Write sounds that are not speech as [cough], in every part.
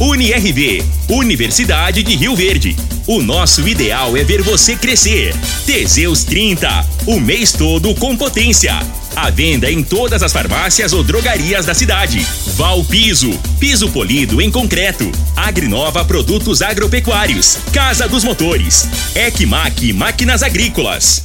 UniRV, Universidade de Rio Verde. O nosso ideal é ver você crescer. Teseus 30, o mês todo com potência. A venda em todas as farmácias ou drogarias da cidade. Val Piso, piso polido em concreto. Agrinova Produtos Agropecuários. Casa dos Motores. Ecmac Máquinas Agrícolas.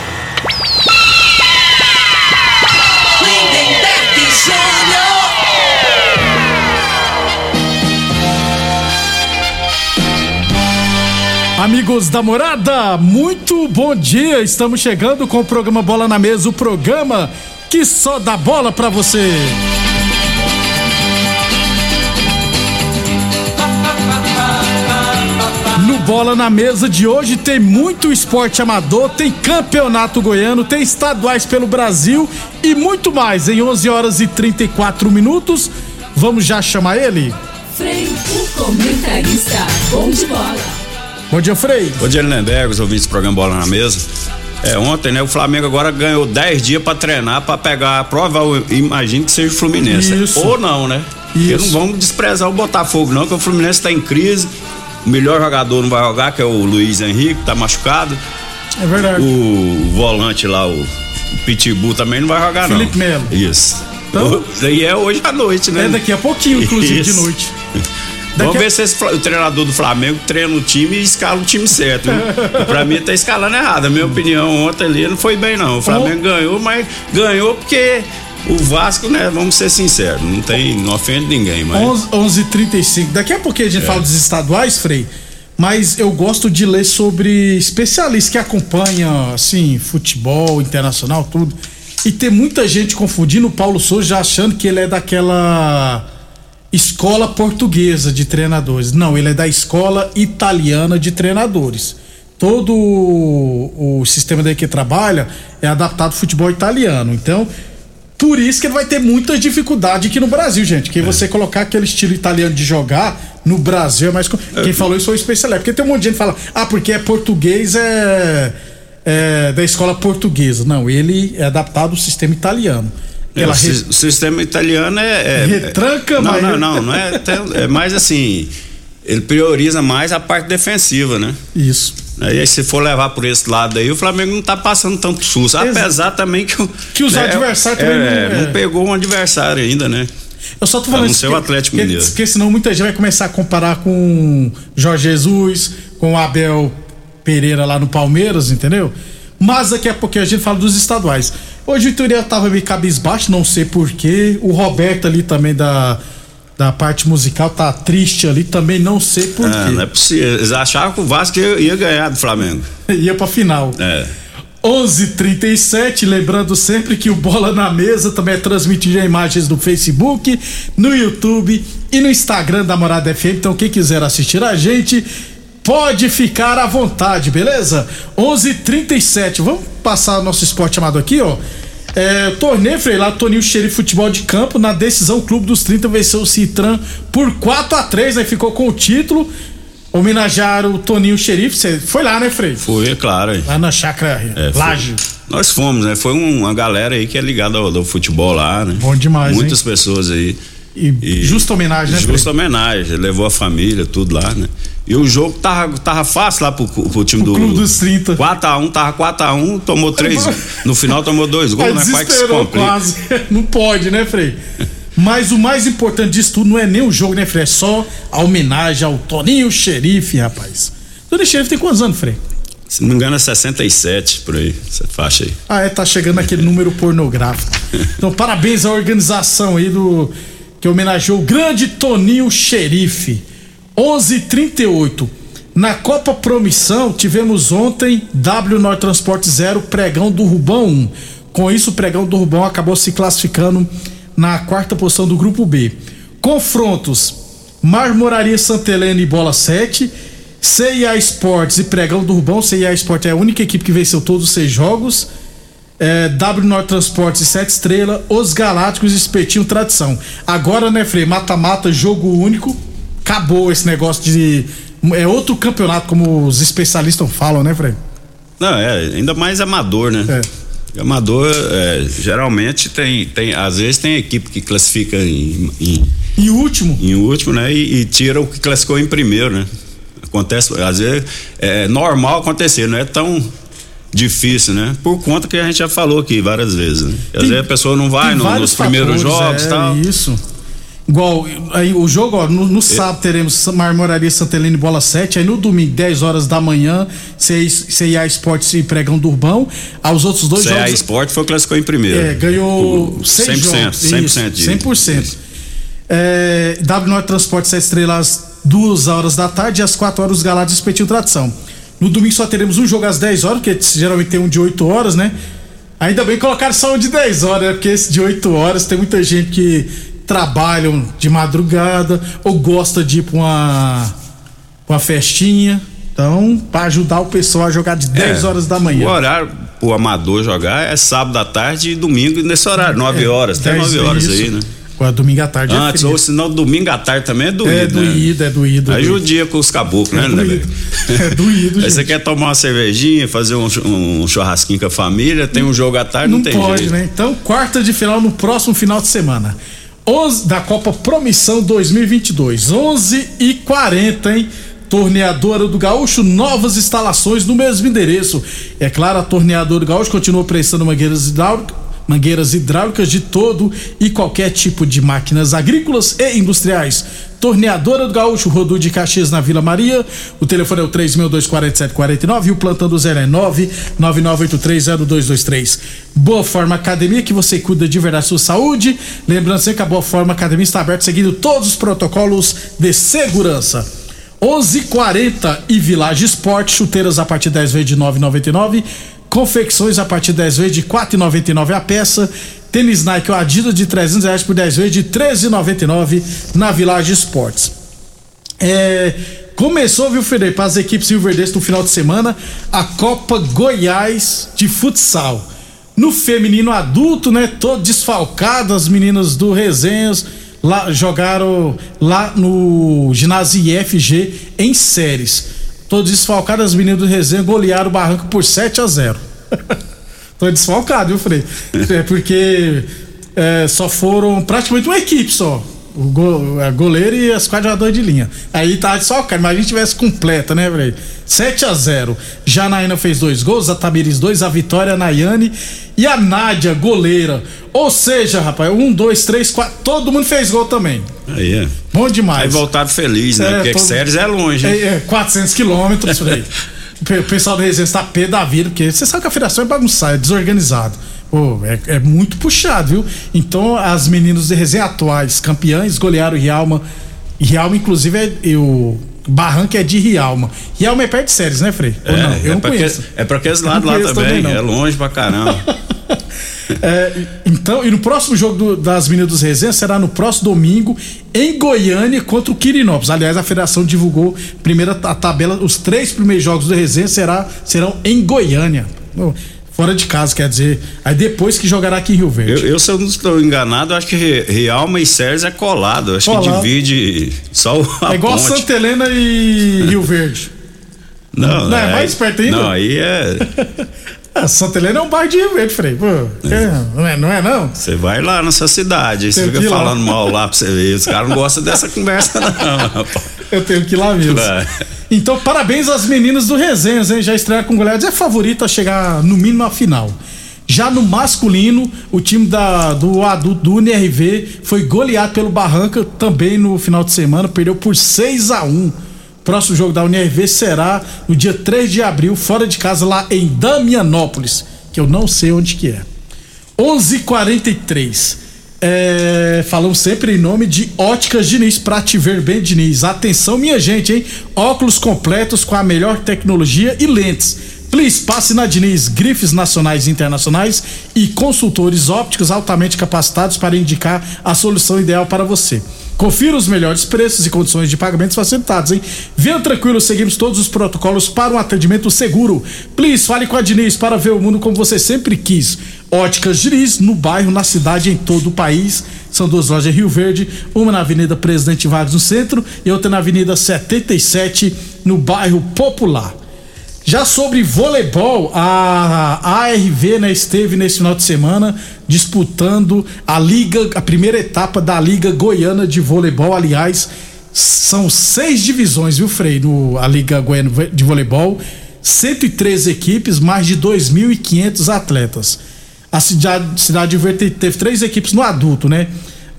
Amigos da morada, muito bom dia. Estamos chegando com o programa Bola na Mesa o programa que só dá bola pra você. No Bola na Mesa de hoje tem muito esporte amador, tem campeonato goiano, tem estaduais pelo Brasil e muito mais. Em 11 horas e 34 minutos, vamos já chamar ele? Frei, o comentarista. Bom de bola. Bom dia, Frei. Bom dia, Lindenberg, os ouvintes do programa Bola na Mesa. É, ontem, né, o Flamengo agora ganhou 10 dias pra treinar, pra pegar a prova, eu imagino que seja o Fluminense. Isso. Ou não, né? Porque não vamos desprezar o Botafogo, não, que o Fluminense tá em crise. O melhor jogador não vai jogar, que é o Luiz Henrique, tá machucado. É verdade. O volante lá, o, Pitbull também não vai jogar, Felipe não. Melo. Isso. Então- Daí [laughs] é hoje à noite, né? É daqui a pouquinho, inclusive, de Isso. noite. [laughs] Vamos ver se esse o treinador do Flamengo treina o time e escala o time certo. [laughs] pra mim tá escalando errado. A minha opinião ontem ali não foi bem, não. O Flamengo ganhou, mas ganhou porque o Vasco, né? Vamos ser sinceros, não tem, não ofende ninguém, mas. 11 11h35. Daqui a pouquinho a gente fala dos estaduais, Frei. Mas eu gosto de ler sobre especialistas que acompanham, assim, futebol internacional, tudo. E tem muita gente confundindo o Paulo Souza achando que ele é daquela escola portuguesa de treinadores. Não, ele é da escola italiana de treinadores. Todo o, o sistema daí que trabalha é adaptado ao futebol italiano. Então, por isso que ele vai ter muita dificuldade aqui no Brasil, gente. É. Que você colocar aquele estilo italiano de jogar no Brasil é mais. co- Quem falou isso foi o especialista. Porque tem um monte de gente que fala, ah, porque é português, é, é da escola portuguesa. Não, ele é adaptado ao sistema italiano. É, o, sistema italiano é. é Retranca, não, mas- não, não, não é. É mais assim. Ele prioriza mais a parte defensiva, né? Isso. Aí se for levar por esse lado aí, o Flamengo não tá passando tanto susto. Exato. Apesar também que, o- Que os adversários também é, não- é. não pegou um adversário ainda, né? Eu só tô falando isso porque- Atlético porque, Mineiro. porque senão muita gente vai começar a comparar com Jorge Jesus, com o Abel Pereira lá no Palmeiras, entendeu? Mas daqui a pouquinho a gente fala dos estaduais. Hoje o Ituriel tava meio cabisbaixo, não sei porquê. O Roberto ali também da, da parte musical tá triste ali, também não sei porquê. Ah, não é possível. Eles achavam que o Vasco ia, ia ganhar do Flamengo. [laughs] Ia pra final. É. 11:37, lembrando sempre que o Bola na Mesa também é transmitido em imagens no Facebook, no YouTube e no Instagram da Morada FM. Então quem quiser assistir a gente pode ficar à vontade, beleza? 11:37. Vamos passar o nosso esporte chamado aqui, ó. É, torneio Frei lá, Toninho Xerife Futebol de Campo, na decisão o Clube dos 30 venceu o Citran por 4 a 3 aí ficou com o título. Homenagearam o Toninho Xerife, você foi lá, né, Frei? Foi, é claro. aí. Lá na chácara É. Laje. Nós fomos, né? Foi um- uma galera aí que é ligada ao, ao futebol lá, né? Bom demais, Muitas pessoas aí. E, justa homenagem, né, Justa homenagem, levou a família, tudo lá, né? E o jogo tava, tava fácil lá pro, pro time do. Clube dos 30. 4x1, tava 4x1, tomou três. no final tomou dois gols, [laughs] né? Quase que se complica. quase. [laughs] Não pode, né, Frei? Mas o mais importante disso tudo não é nem o jogo, né, Frei? É só a homenagem ao Toninho Xerife, rapaz. Toninho Xerife tem quantos anos, Frei? Se não me engano, é 67 por aí, essa faixa aí. Ah, é, tá chegando aquele número pornográfico. [laughs] Então, parabéns à organização aí do. que homenageou o grande Toninho Xerife. 11:38. Na Copa Promissão, tivemos ontem W Norte Transporte 0, Pregão do Rubão 1. Com isso, o Pregão do Rubão acabou se classificando na quarta posição do grupo B. Confrontos: Marmoraria Santa Helena e Bola 7, CIA Esportes e Pregão do Rubão. CIA Esportes é a única equipe que venceu todos os seis jogos. É, w Norte Transportes 7 estrelas, Os Galácticos e Espetinho Tradição. Agora, né, Frei? Mata-mata, jogo único. Acabou esse negócio de é outro campeonato, como os especialistas falam, né, Frei? Não, é, ainda mais amador, né? É. Amador, é, geralmente tem, tem, às vezes tem equipe que classifica em. Em, em último? Em último, né? E, e, tira o que classificou em primeiro, né? Acontece, às vezes é normal acontecer, não é tão difícil, né? Por conta que a gente já falou aqui várias vezes, né? Às tem, vezes a pessoa não vai no, nos primeiros jogos e é, tal. Isso. Igual, aí o jogo, ó, no, no sábado teremos Marmoraria Santa Helena e Bola 7, aí no domingo, 10 horas da manhã, CIA Esportes e Pregão do Urbão. Aos outros dois CIA jogos. CIA Esporte foi classificou em primeiro. É, ganhou 100%, jogos. 100%. Isso, 100%. Isso. É, w Norte Transporte 7 estrelas, 2 horas da tarde e às 4 horas os Galados Espetinho Tradição. No domingo só teremos um jogo às 10 horas, porque geralmente tem um de 8 horas, né? Ainda bem colocar só um de 10 horas, né? Porque esse de 8 horas tem muita gente que trabalham de madrugada ou gosta de ir pra uma, uma festinha. Então, para ajudar o pessoal a jogar de 10 é, horas da manhã. O horário o amador jogar é sábado à tarde e domingo nesse horário, 9 é, horas, até 9 horas isso. aí, né? Agora, domingo à tarde é Antes, é ou senão domingo à tarde também é doído. É doído, né? é doído. Aí judia com os caboclos, né, é né, doído. [laughs] É doído, Aí você quer tomar uma cervejinha, fazer um, um, churrasquinho com a família, tem um jogo à tarde, não, não tem pode, jeito. né? Então, quarta de final no próximo final de semana. 11 da Copa Promissão 2022. 11 e 40, hein? Torneadora do Gaúcho, novas instalações no mesmo endereço. É claro, a Torneadora do Gaúcho continua prestando mangueiras hidráulicas mangueiras hidráulicas de todo e qualquer tipo de máquinas agrícolas e industriais. Torneadora do Gaúcho, Rodu de Caxias na Vila Maria. O telefone é o 3.24749 e o plantão do zero é 999830223. Boa Forma Academia, que você cuida de verdade da sua saúde. Lembrando sempre que a Boa Forma Academia está aberta seguindo todos os protocolos de segurança. 11:40 e Village Esporte, chuteiras a partir 10 vezes de 9,99 confecções a partir de 10 vezes de 4,99 a peça. Tênis Nike ou Adidas de 300 reais por 10 vezes de 13,99 na Village Esportes. É, começou, viu, Frederico, para as equipes silverdenses no final de semana, a Copa Goiás de Futsal. No feminino adulto, né, todo desfalcado, as meninas do Resenhas lá, jogaram lá no ginásio IFG em séries. Tô desfalcado, as meninas do Resenha golearam o Barranco por 7 a 0 [laughs] Tô desfalcado, viu, Frei? É porque é, só foram praticamente uma equipe só. O go, a goleiro e as quadradores de linha. Aí tá desfalcado, mas a gente tivesse completa, né, Frei? 7 a 0 Janaína fez dois gols, a Tamiris dois, a Vitória, a Nayane e a Nádia, goleira. Ou seja, rapaz, um, dois, três, quatro, todo mundo fez gol também. Aí é. Bom demais. Aí voltado feliz, né? É, Porque todo... Séries é longe. É, é 400 quilômetros [laughs] por aí. o pessoal da Resistência tá pé da vida, porque você sabe que a federação é bagunçada, é desorganizado. Pô, é, é, muito puxado, viu? Então, as meninas de resenha atuais, campeãs, golearam o Rialma. Rialma, inclusive, é, o Barranca é de Rialma. Rialma é perto de Séries, né, Frei? É, não? Eu é não conheço. Que, é pra aqueles lados lá também, também é longe pra caramba. [laughs] [laughs] É, então, e no próximo jogo do, das meninas dos Resenhas será no próximo domingo em Goiânia contra o Quirinópolis. Aliás, a federação divulgou primeira a tabela, os três primeiros jogos do Resenha será, serão em Goiânia. Fora de casa, quer dizer. Aí depois que jogará aqui em Rio Verde. Eu, eu se eu não estou enganado, acho que Realma e Sérgio é colado. Acho colado. que divide só o. É igual ponte. Santa Helena e Rio Verde. Não, não é, é mais perto ainda? Não, aí é. [laughs] A Santa Helena é um bairro de Rio Verde, Frei. Pô, é. não, é, não é não? Você vai lá na sua cidade, você fica falando lá. mal lá pra você ver. Os caras não gostam dessa conversa, não. [laughs] Eu tenho que ir lá mesmo. Vai. Então, parabéns às meninas do Resenhas, hein? Já estrearam com goleadas. É favorito a chegar no mínimo à final. Já no masculino, o time da, do adulto do UNRV foi goleado pelo Barranca também no final de semana, perdeu por 6 a 1 Próximo jogo da UNRV será no dia 3 de abril, fora de casa, lá em Damianópolis, que eu não sei onde que é. 11:43. É, falamos sempre em nome de Óticas Diniz, pra te ver bem, Diniz. Atenção, minha gente, hein? Óculos completos com a melhor tecnologia e lentes. Please, passe na Diniz, grifes nacionais e internacionais e consultores ópticos altamente capacitados para indicar a solução ideal para você. Confira os melhores preços e condições de pagamentos facilitados, hein? Venha tranquilo, seguimos todos os protocolos para um atendimento seguro. Please, fale com a Diniz para ver o mundo como você sempre quis. Óticas Diniz, no bairro, na cidade, em todo o país. São duas lojas em Rio Verde, uma na Avenida Presidente Vargas no centro e outra na Avenida 77 no bairro Popular. Já sobre voleibol, a ARV né, esteve nesse final de semana disputando a liga, a primeira etapa da Liga Goiana de Voleibol. Aliás, são seis divisões, viu, Frei, no, a Liga Goiana de Voleibol. 103 equipes, mais de 2.500 atletas. A cidade, cidade de Verde teve três equipes no adulto, né?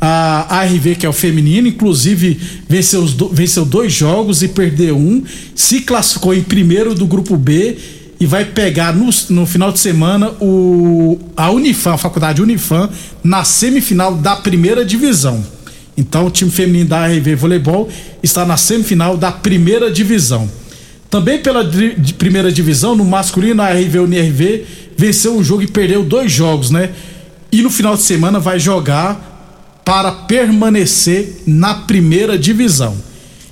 A ARV, que é o feminino, inclusive venceu, venceu dois jogos e perdeu um, se classificou em primeiro do grupo B e vai pegar no, no final de semana o, a Unifam, a faculdade Unifam, na semifinal da primeira divisão. Então o time feminino da ARV Voleibol está na semifinal da primeira divisão. Também pela de primeira divisão, no masculino, a ARV Unirv venceu um jogo e perdeu dois jogos, né? E no final de semana vai jogar para permanecer na primeira divisão.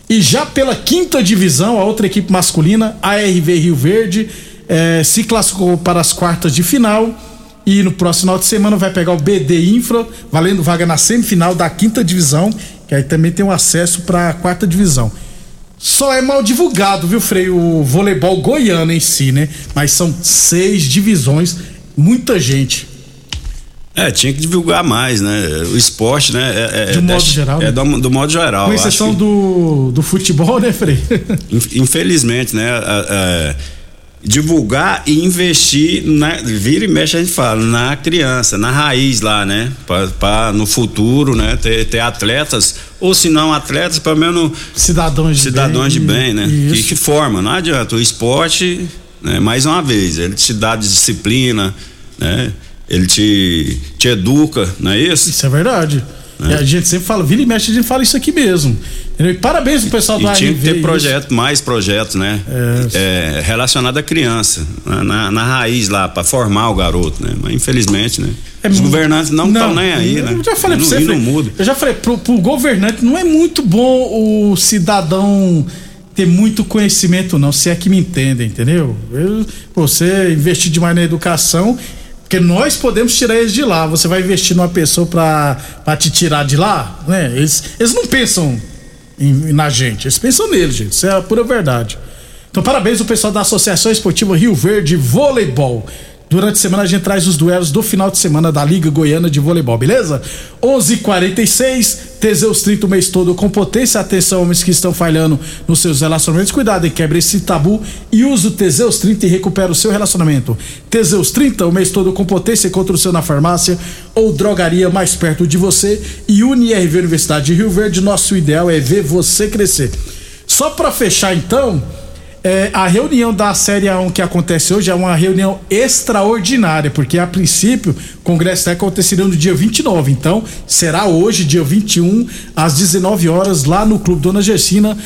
E já pela quinta divisão, a outra equipe masculina, a RV Rio Verde, eh, se classificou para as quartas de final. E no próximo final de semana vai pegar o BD Infra, valendo vaga na semifinal da quinta divisão, que aí também tem um acesso para a quarta divisão. Só é mal divulgado, viu, Freio? O voleibol goiano em si, né? Mas são seis divisões, muita gente. É, tinha que divulgar mais, né? O esporte, né? É, é de um modo geral. É né? do, do, modo geral. Com exceção que, do, do futebol, né, Frei? [laughs] Infelizmente, né? É, divulgar e investir, na, vira e mexe a gente fala, na criança, na raiz lá, né? Para no futuro, né? Ter, ter atletas, ou se não atletas, pelo menos. Cidadãos de cidadãos bem. de bem, né? Que, que forma, não adianta. O esporte, né? mais uma vez, ele te dá disciplina, né? Ele te, te educa, não é isso? Isso é verdade. É. a gente sempre fala, vira e mexe, a gente fala isso aqui mesmo. E parabéns pro pessoal e, da e tinha que ter projeto, mais projetos, né? É. é relacionado à criança, né? na, na raiz lá, para formar o garoto, né? Mas infelizmente, né? É Os muito... governantes não estão nem aí, né? Eu já falei pra você, não, não muda. Eu já falei, pro, pro governante não é muito bom o cidadão ter muito conhecimento, não, se é que me entendem, entendeu? Eu, você investir demais na educação porque nós podemos tirar eles de lá. Você vai investir numa pessoa pra, te tirar de lá? Né? Eles, eles não pensam em, na gente, eles pensam neles, gente. Isso é a pura verdade. Então, parabéns ao pessoal da Associação Esportiva Rio Verde Voleibol. Durante a semana a gente traz os duelos do final de semana da Liga Goiana de Voleibol, beleza? 11:46 Teseus 30 o mês todo com potência. Atenção, homens que estão falhando nos seus relacionamentos. Cuidado e quebre esse tabu e use o Teseus 30 e recupera o seu relacionamento. Teseus 30 o mês todo com potência. Encontre o seu na farmácia ou drogaria mais perto de você. E UniRV Universidade de Rio Verde. Nosso ideal é ver você crescer. Só para fechar então. É, a reunião da Série A1 que acontece hoje é uma reunião extraordinária, porque a princípio o Congresso técnico aconteceria no dia 29. Então, será hoje, dia 21, às 19 horas, lá no Clube Dona Gersina,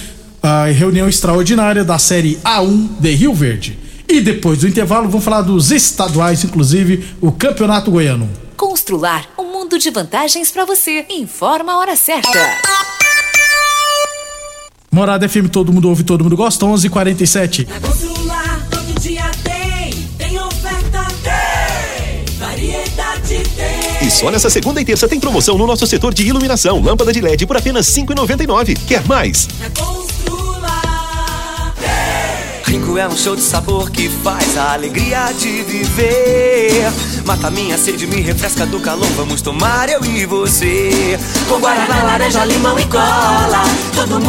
a reunião extraordinária da Série A1 de Rio Verde. E depois do intervalo, vamos falar dos estaduais, inclusive o Campeonato Goiano. Constrular um mundo de vantagens para você. Informa a hora certa. Morada FM, todo mundo ouve, todo mundo gosta, 11:47. 47 Na Constrular, todo dia tem, tem oferta, tem, variedade tem. E só nessa segunda e terça tem promoção no nosso setor de iluminação, lâmpada de LED por apenas 5,99. Quer mais? Na Constrular, tem. Rico é um show de sabor que faz a alegria de viver. Mata minha sede, me refresca do calor. Vamos tomar eu e você. Com guaraná, laranja, limão e cola,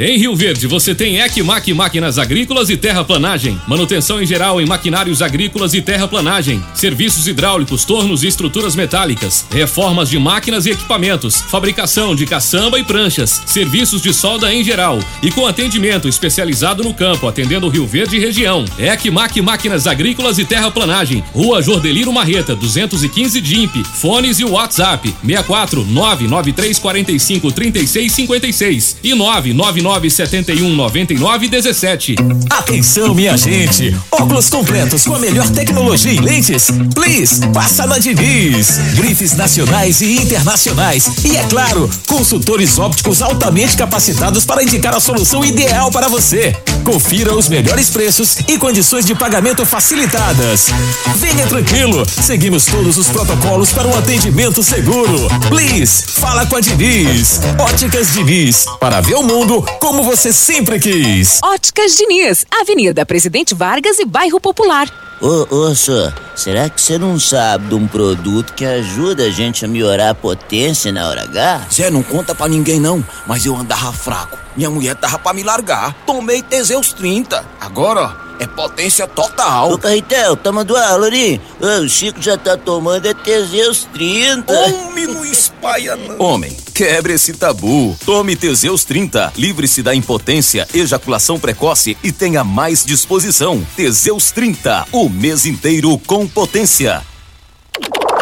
Em Rio Verde, você tem Ecmac Máquinas Agrícolas e Terraplanagem. Manutenção em geral em maquinários agrícolas e terraplanagem. Serviços hidráulicos, tornos e estruturas metálicas. Reformas de máquinas e equipamentos. Fabricação de caçamba e pranchas. Serviços de solda em geral. E com atendimento especializado no campo, atendendo Rio Verde e região. Ecmac Máquinas Agrícolas e Terraplanagem. Rua Jordeliro Marreta, 215 DIMP. Fones e WhatsApp: 64 993 45 36 56 e 999 71 99 17. Atenção, minha gente! Óculos completos com a melhor tecnologia em lentes? Please, passa na Diniz! Grifes nacionais e internacionais. E é claro, consultores ópticos altamente capacitados para indicar a solução ideal para você. Confira os melhores preços e condições de pagamento facilitadas. Venha tranquilo, seguimos todos os protocolos para um atendimento seguro. Please, fala com a Diniz. Óticas Diniz, para ver o mundo como você sempre quis. Óticas Diniz, Avenida Presidente Vargas e Bairro Popular. Ô, ô, senhor, será que você não sabe de um produto que ajuda a gente a melhorar a potência na hora H? Zé, não conta pra ninguém não, mas eu andava fraco. Minha mulher tava pra me largar. Tomei Teseus 30. Agora, ó, é potência total. Ô, Carretel, tá mandando ali? Ô, o Chico já tá tomando é Teseus 30. Homem, não espalha não. Homem, quebre esse tabu. Tome Teseus 30. Livre-se da impotência, ejaculação precoce e tenha mais disposição. Teseus 30. O mês inteiro com potência.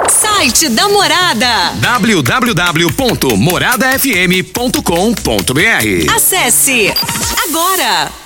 Site da Morada. www.moradafm.com.br Acesse agora.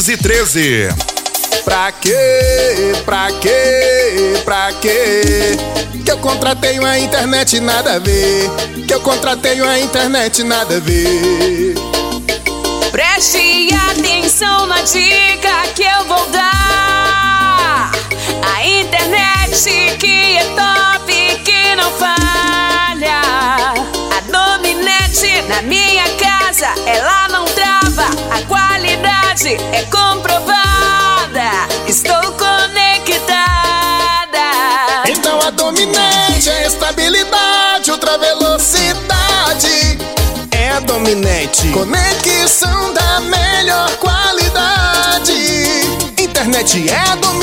Pra quê? Pra quê? Pra quê? Que eu contratei uma internet nada a ver. Que eu contratei uma internet nada a ver. Preste atenção na dica que eu vou dar. A internet que é top, que não falha. A dominete na minha casa, ela não trava. A qualidade é comprovada. Estou conectada. Então a dominante é estabilidade, ultra velocidade. É a dominante. Conexão da melhor qualidade. Internet é a dominante.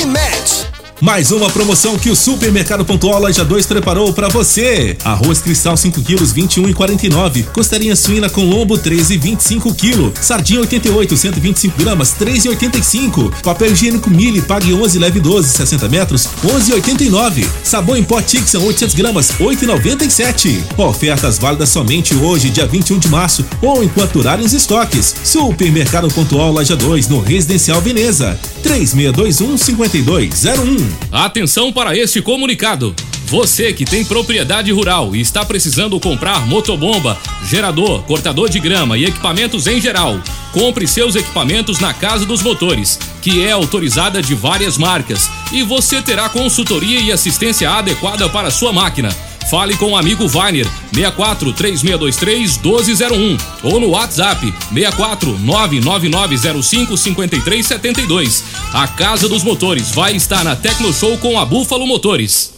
Mais uma promoção que o Supermercado Pontual Loja 2 preparou para você. Arroz cristal 5 quilos 21 e 49. Costarinha suína com lombo 13 25 kg. Sardinha 88 125 gramas 3 e 85. Papel higiênico Mili pague 11 leve 12 60 metros 11 e 89. Sabão em pó Tixan 800 gramas 8 e 97. Ofertas válidas somente hoje dia 21 de março ou enquanto durarem os estoques. Supermercado Pontual Loja 2 no Residencial Veneza 3621 5201. Atenção para este comunicado. Você que tem propriedade rural e está precisando comprar motobomba, gerador, cortador de grama e equipamentos em geral, compre seus equipamentos na Casa dos Motores, que é autorizada de várias marcas, e você terá consultoria e assistência adequada para sua máquina. Fale com o amigo Vainer 64 3623 1201 ou no WhatsApp 64 99905 5372. A Casa dos Motores vai estar na Tecno Show com a Búfalo Motores.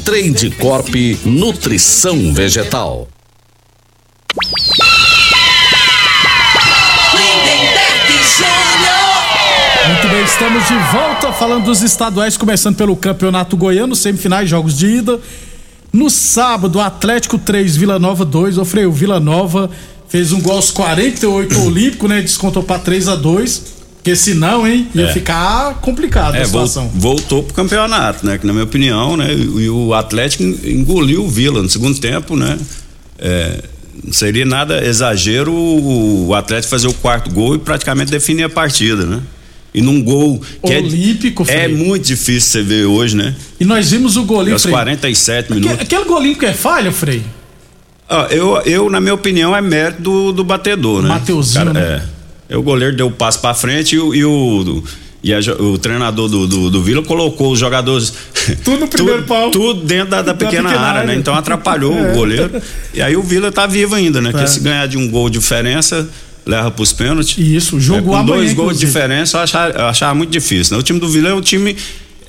Trade Corp Nutrição Vegetal. Muito bem, estamos de volta falando dos estaduais, começando pelo Campeonato Goiano, semifinais, jogos de ida. No sábado, Atlético 3, Vila Nova 2. Ô Freio, Vila Nova Fez um gol aos 48 olímpico, né? Descontou pra 3 a 2 Porque senão, hein, ia É. ficar complicado a É, vol- situação. voltou pro campeonato, né? Que na minha opinião, né? E, o Atlético engoliu o Vila no segundo tempo, né? É, não seria nada exagero o, Atlético fazer o quarto gol e praticamente definir a partida, né? E num gol que é- Olímpico, é, Frei. muito difícil você ver hoje, né? E nós vimos o golinho, Aos Frei. 47 Aque- minutos. Aquele golinho que é falha, Frei? Ah, eu, eu, na minha opinião, é mérito do, do batedor, né? Mateuzinho, Cara, né? É. É, O goleiro deu o passo pra frente e, o- e o. e a o treinador do, do, do Vila colocou os jogadores. [laughs] Tudo no [laughs] primeiro pau. Tudo dentro da, da pequena, pequena área, área. né? Então atrapalhou [laughs] É. o goleiro. E aí o Vila tá vivo ainda, né? É. Porque se ganhar de um gol de diferença, leva pros pênaltis. Isso, jogo é, com amanhã, dois gols de diferença, eu achava, eu achava muito difícil. Né? O time do Vila é um time.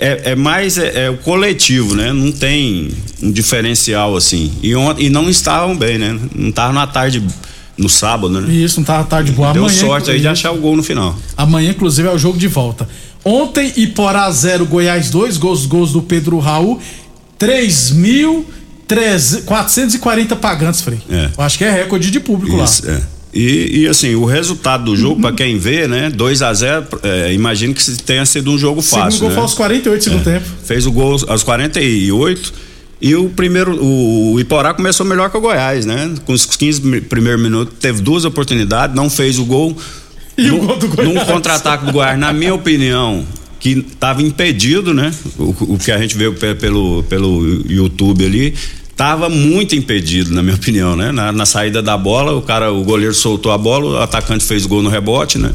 É, é mais é, é o coletivo, né? Não tem um diferencial assim. E, e não estavam bem, né? Não estavam na tarde, no sábado, né? Isso, não tava tarde boa. Deu Amanhã, sorte aí de achar o gol no final. Amanhã, inclusive, é o jogo de volta. Ontem, Iporá 0, Goiás 2, gols, gols do Pedro Raul. 3.440 pagantes, Frei. É. Eu acho que é recorde de público Isso, lá. é. E, e, assim, o resultado do jogo, pra quem vê, né? 2 a 0 é, imagino que tenha sido um jogo fácil. Segundo gol né? foi aos 48 segundo É. tempo. Fez o gol aos 48 e o primeiro, o, o Iporá começou melhor que o Goiás, né? Com os 15 mi- primeiros minutos, teve duas oportunidades, não fez o gol. E o Num- gol do Goiás? Num contra-ataque do Goiás, na minha opinião, que estava impedido, né? O, o que a gente vê pe- pelo, pelo YouTube ali. Tava muito impedido, na minha opinião, né? Na, na saída da bola, o cara, o goleiro soltou a bola, o atacante fez o gol no rebote, né?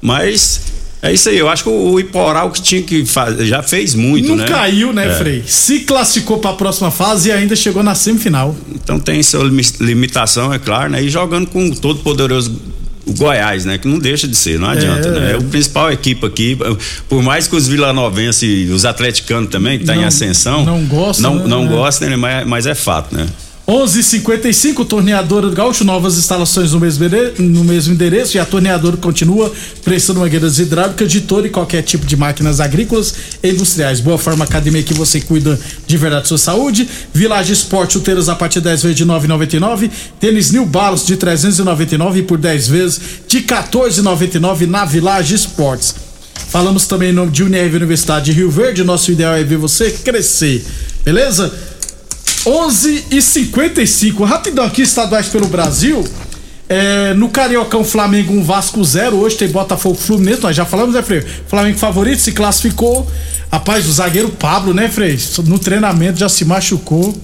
Mas é isso aí, eu acho que o, o que tinha que fazer, já fez muito, Não né? caiu, né, É. Frei? Se classificou pra próxima fase e ainda chegou na semifinal. Então tem sua limi- limitação, é claro, né? E jogando com o todo poderoso o Goiás, né? Que não deixa de ser, não adianta, É. né? É o principal equipe aqui, por mais que os vilanovenses e os atleticanos também, que tá em Não- ascensão, não gostam, não, né? não É. gostam, né? Mas, mas é fato, né? 11:55 torneadora do Gaúcho, novas instalações no mesmo, no mesmo endereço e a torneadora continua prestando mangueiras hidráulicas de todo e qualquer tipo de máquinas agrícolas e industriais. Boa Forma Academia que você cuida de verdade da sua saúde. Village Esporte, chuteiras a partir de 10 vezes de 9,99. Tênis New Balance de 399 e por 10 vezes de 14,99 na Village Esportes. Falamos também em nome de Unirv Universidade de Rio Verde. Nosso ideal é ver você crescer. Beleza? 11 e 55 Rapidão aqui, estaduais pelo Brasil. É, no Cariocão, Flamengo 1 Vasco 0. Hoje tem Botafogo Fluminense. Nós já falamos, né, Frei? Flamengo favorito, se classificou. Rapaz, o zagueiro Pablo, né, Frei? No treinamento já se machucou.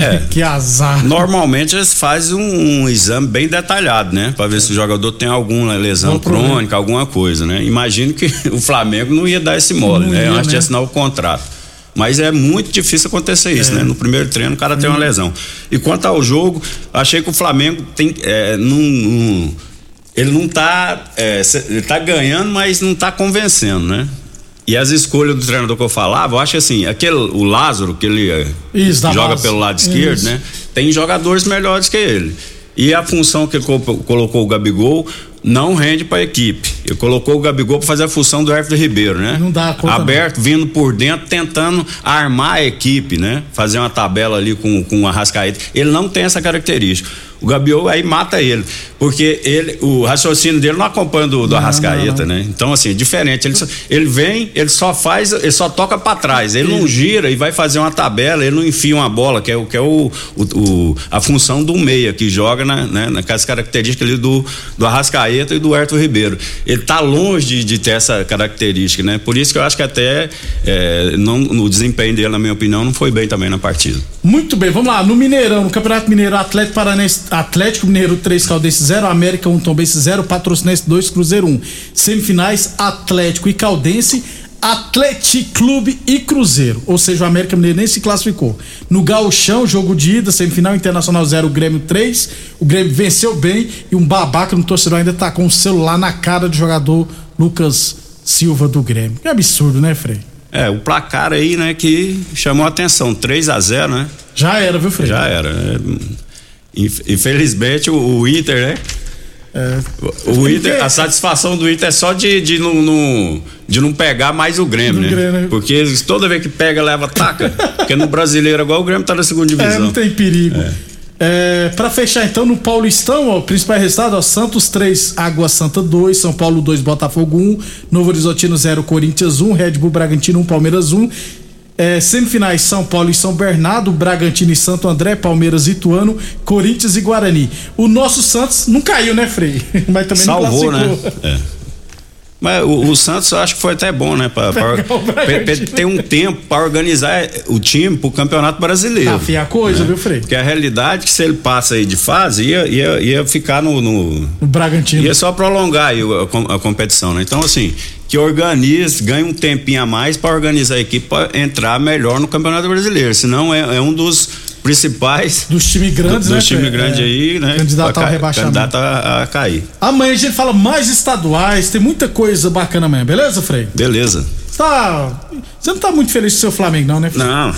É. que azar. Normalmente eles fazem um, um exame bem detalhado, né? Pra ver se o jogador tem alguma lesão Algum problema. crônica, alguma coisa, né? Imagino que [laughs] o Flamengo não ia dar esse mole, Não né? ia, Antes de né? assinar o contrato. Mas é muito difícil acontecer isso, É. né? No primeiro treino o cara tem uma lesão. E quanto ao jogo, achei que o Flamengo tem. É, não, não- ele não tá. é, ele tá ganhando, mas não tá convencendo, né? E as escolhas do treinador que eu falava, eu acho assim, aquele, o Lázaro, que ele Isso, joga base. pelo lado esquerdo, Isso. né? Tem jogadores melhores que ele. E a função que ele co- colocou o Gabigol não rende para a equipe. Ele colocou o Gabigol para fazer a função do Everton Ribeiro, né? Não dá conta, Aberto, vindo por dentro, tentando armar a equipe, né? Fazer uma tabela ali com, com o Arrascaeta. Ele não tem essa característica. O Gabigol aí mata ele. Porque ele, o raciocínio dele não acompanha do, do Arrascaeta, né? Então, assim, é diferente. Ele, só- ele vem, ele só faz, ele só toca para trás. Ele não gira e vai fazer uma tabela, ele não enfia uma bola, que é, o- que é o, o, o- a função do meia, que joga na, né, naquelas características ali do, do Arrascaeta e do Herto Ribeiro. Ele tá longe de, de ter essa característica, né? Por isso que eu acho que até é, não, no desempenho dele, na minha opinião, não foi bem também na partida. Muito bem, vamos lá. No Mineirão, no Campeonato Mineiro, Atlético Paranense, Atlético Mineiro 3, Caldense 0, América 1, Tombense 0, Patrocinense 2, Cruzeiro 1. Semifinais, Atlético e Caldense, Atlético Clube e Cruzeiro. Ou seja, o América Mineiro nem se classificou. No Gauchão, jogo de ida, semifinal Internacional 0, Grêmio 3. O Grêmio venceu bem e um babaca no torcedor ainda tá com o celular na cara do jogador Lucas Silva do Grêmio. Que absurdo, né, Frei? É, o placar aí, né, que chamou a atenção, 3 a 0 né? Já era, viu, Frei? Já era. né? Inf- Infelizmente, o, o Inter, né? O Inter, a satisfação do Inter é só de, de, não, não- de não pegar mais o Grêmio, né? Grêmio. Porque eles, toda vez que pega, leva, taca. [laughs] Porque no brasileiro, agora o Grêmio tá na segunda É, divisão. não tem perigo. É, para fechar então no Paulistão, ó, principal resultado, ó, Santos 3, Água Santa 2, São Paulo 2, Botafogo 1, Novo Horizontino 0, Corinthians 1, Red Bull Bragantino 1, Palmeiras 1. É, semifinais São Paulo e São Bernardo, Bragantino e Santo André, Palmeiras e Ituano, Corinthians e Guarani. O nosso Santos não caiu, né, Frei? [laughs] Mas também Salvou, não né? classificou. É. Mas o, o Santos acho que foi até bom, né? Pra, pra, pra- ter um tempo para organizar o time pro Campeonato Brasileiro. Tá feia a coisa, né? viu, Frei? Porque a realidade é que se ele passa aí de fase, ia, ia, ia ficar no, no- O Bragantino. Ia só prolongar a, com- a competição, né? Então, assim, que organize, ganhe um tempinho a mais para organizar a equipe para entrar melhor no Campeonato Brasileiro. Senão é, é um dos principais. Dos times grandes, do- né, Dos times grandes É. aí, né? Candidato ao ca- rebaixamento. Candidato a, a cair. Amanhã a gente fala mais estaduais, tem muita coisa bacana amanhã, beleza, Frei? Beleza. Você Tá, você não tá muito feliz com o seu Flamengo, não, né? Frei? Não.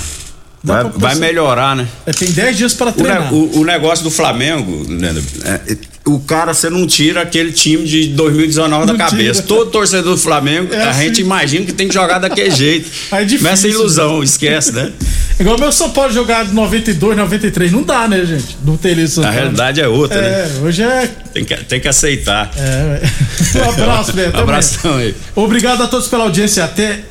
Vai, vai melhorar, né? É, tem 10 dias para O, treinar. ne- o- o negócio do Flamengo, né, é, o cara, você não tira aquele time de 2019 da Não cabeça. tira. Todo torcedor do Flamengo, É a assim. gente imagina que tem que jogar daquele jeito. [laughs] É difícil, Mas essa ilusão, esquece, né? [laughs] Igual meu São Paulo jogar de 92, 93, não dá, né, gente? Não ter ele A realidade é outra, É, né? hoje é. Tem que, tem que aceitar. é. [laughs] Um abraço, Beto. Um abração aí. Obrigado a todos pela audiência. Até